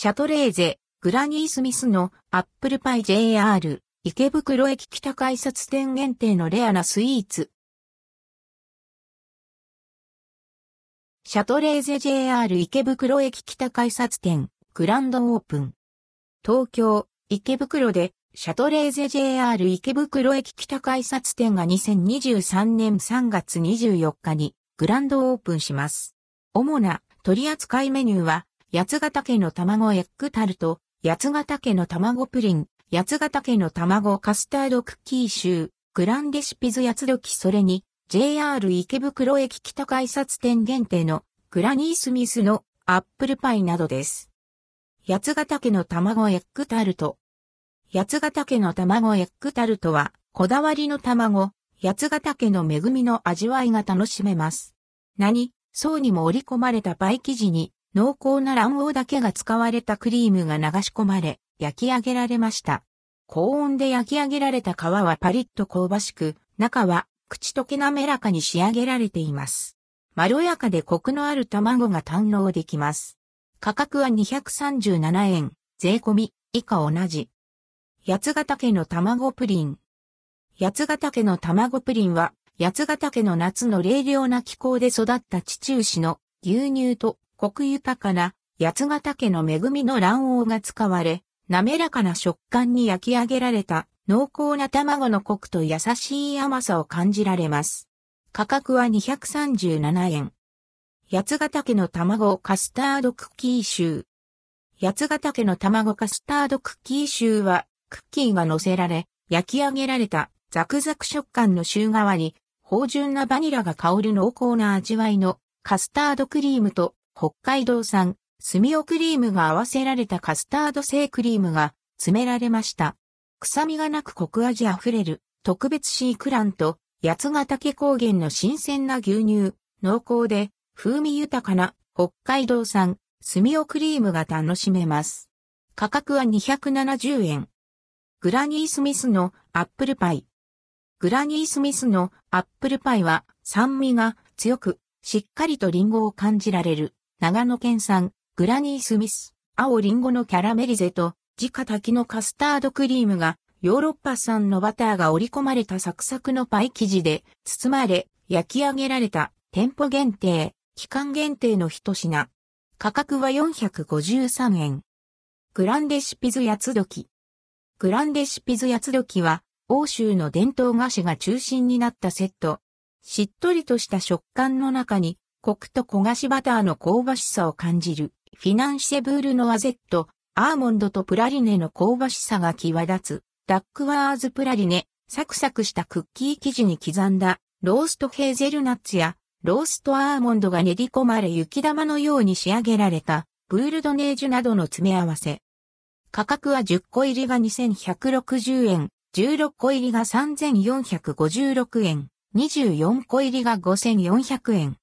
シャトレーゼ、グラニースミスのアップルパイ JR 池袋駅北改札店限定のレアなスイーツ。シャトレーゼ JR 池袋駅北改札店グランドオープン。東京池袋でシャトレーゼ JR 池袋駅北改札店が2023年3月24日にグランドオープンします。主な取扱いメニューは八ヶ岳の卵エッグタルト、八ヶ岳の卵プリン、八ヶ岳の卵カスタードクッキーシュー、グランデシピズ八時それに、JR 池袋駅北改札店限定のグラニースミスのアップルパイなどです。八ヶ岳の卵エッグタルト。八ヶ岳の卵エッグタルトは、こだわりの卵、八ヶ岳の恵みの味わいが楽しめます。何？層にも織り込まれたパイ生地に濃厚な卵黄だけが使われたクリームが流し込まれ、焼き上げられました。高温で焼き上げられた皮はパリッと香ばしく、中は口溶け滑らかに仕上げられています。まろやかでコクのある卵が堪能できます。価格は237円、税込み、以下同じ。八ヶ岳の卵プリン。八ヶ岳の卵プリンは、八ヶ岳の夏の冷涼な気候で育った地中市の牛乳とコク豊かな八ヶ岳の恵みの卵黄が使われ、滑らかな食感に焼き上げられた濃厚な卵のコクと優しい甘さを感じられます。価格は237円。八ヶ岳の卵カスタードクッキーシュー。八ヶ岳の卵カスタードクッキーシューは、クッキーが乗せられ、焼き上げられたザクザク食感のシュー側に、芳醇なバニラが香る濃厚な味わいのカスタードクリームと北海道産、スミオクリームが合わせられたカスタード製クリームが詰められました。臭みがなくコク味あふれる特別シークランと八ヶ岳高原の新鮮な牛乳、濃厚で風味豊かな北海道産スミオクリームが楽しめます。価格は270円。グラニースミスのアップルパイ。グラニースミスのアップルパイは酸味が強くしっかりとリンゴを感じられる長野県産、グラニースミス、青リンゴのキャラメリゼと、自家炊きのカスタードクリームが、ヨーロッパ産のバターが織り込まれたサクサクのパイ生地で包まれ、焼き上げられた店舗限定、期間限定の一品。価格は453円。グランデシピズ八つ時。グランデシピズ八つ時は、欧州の伝統菓子が中心になったセット。しっとりとした食感の中にコクと焦がしバターの香ばしさを感じる、フィナンシェブールのワゼット、アーモンドとプラリネの香ばしさが際立つ、ダックワーズプラリネ、サクサクしたクッキー生地に刻んだ、ローストヘーゼルナッツや、ローストアーモンドが練り込まれ雪玉のように仕上げられた、ブールドネージュなどの詰め合わせ。価格は10個入りが2160円、16個入りが3456円、24個入りが5400円。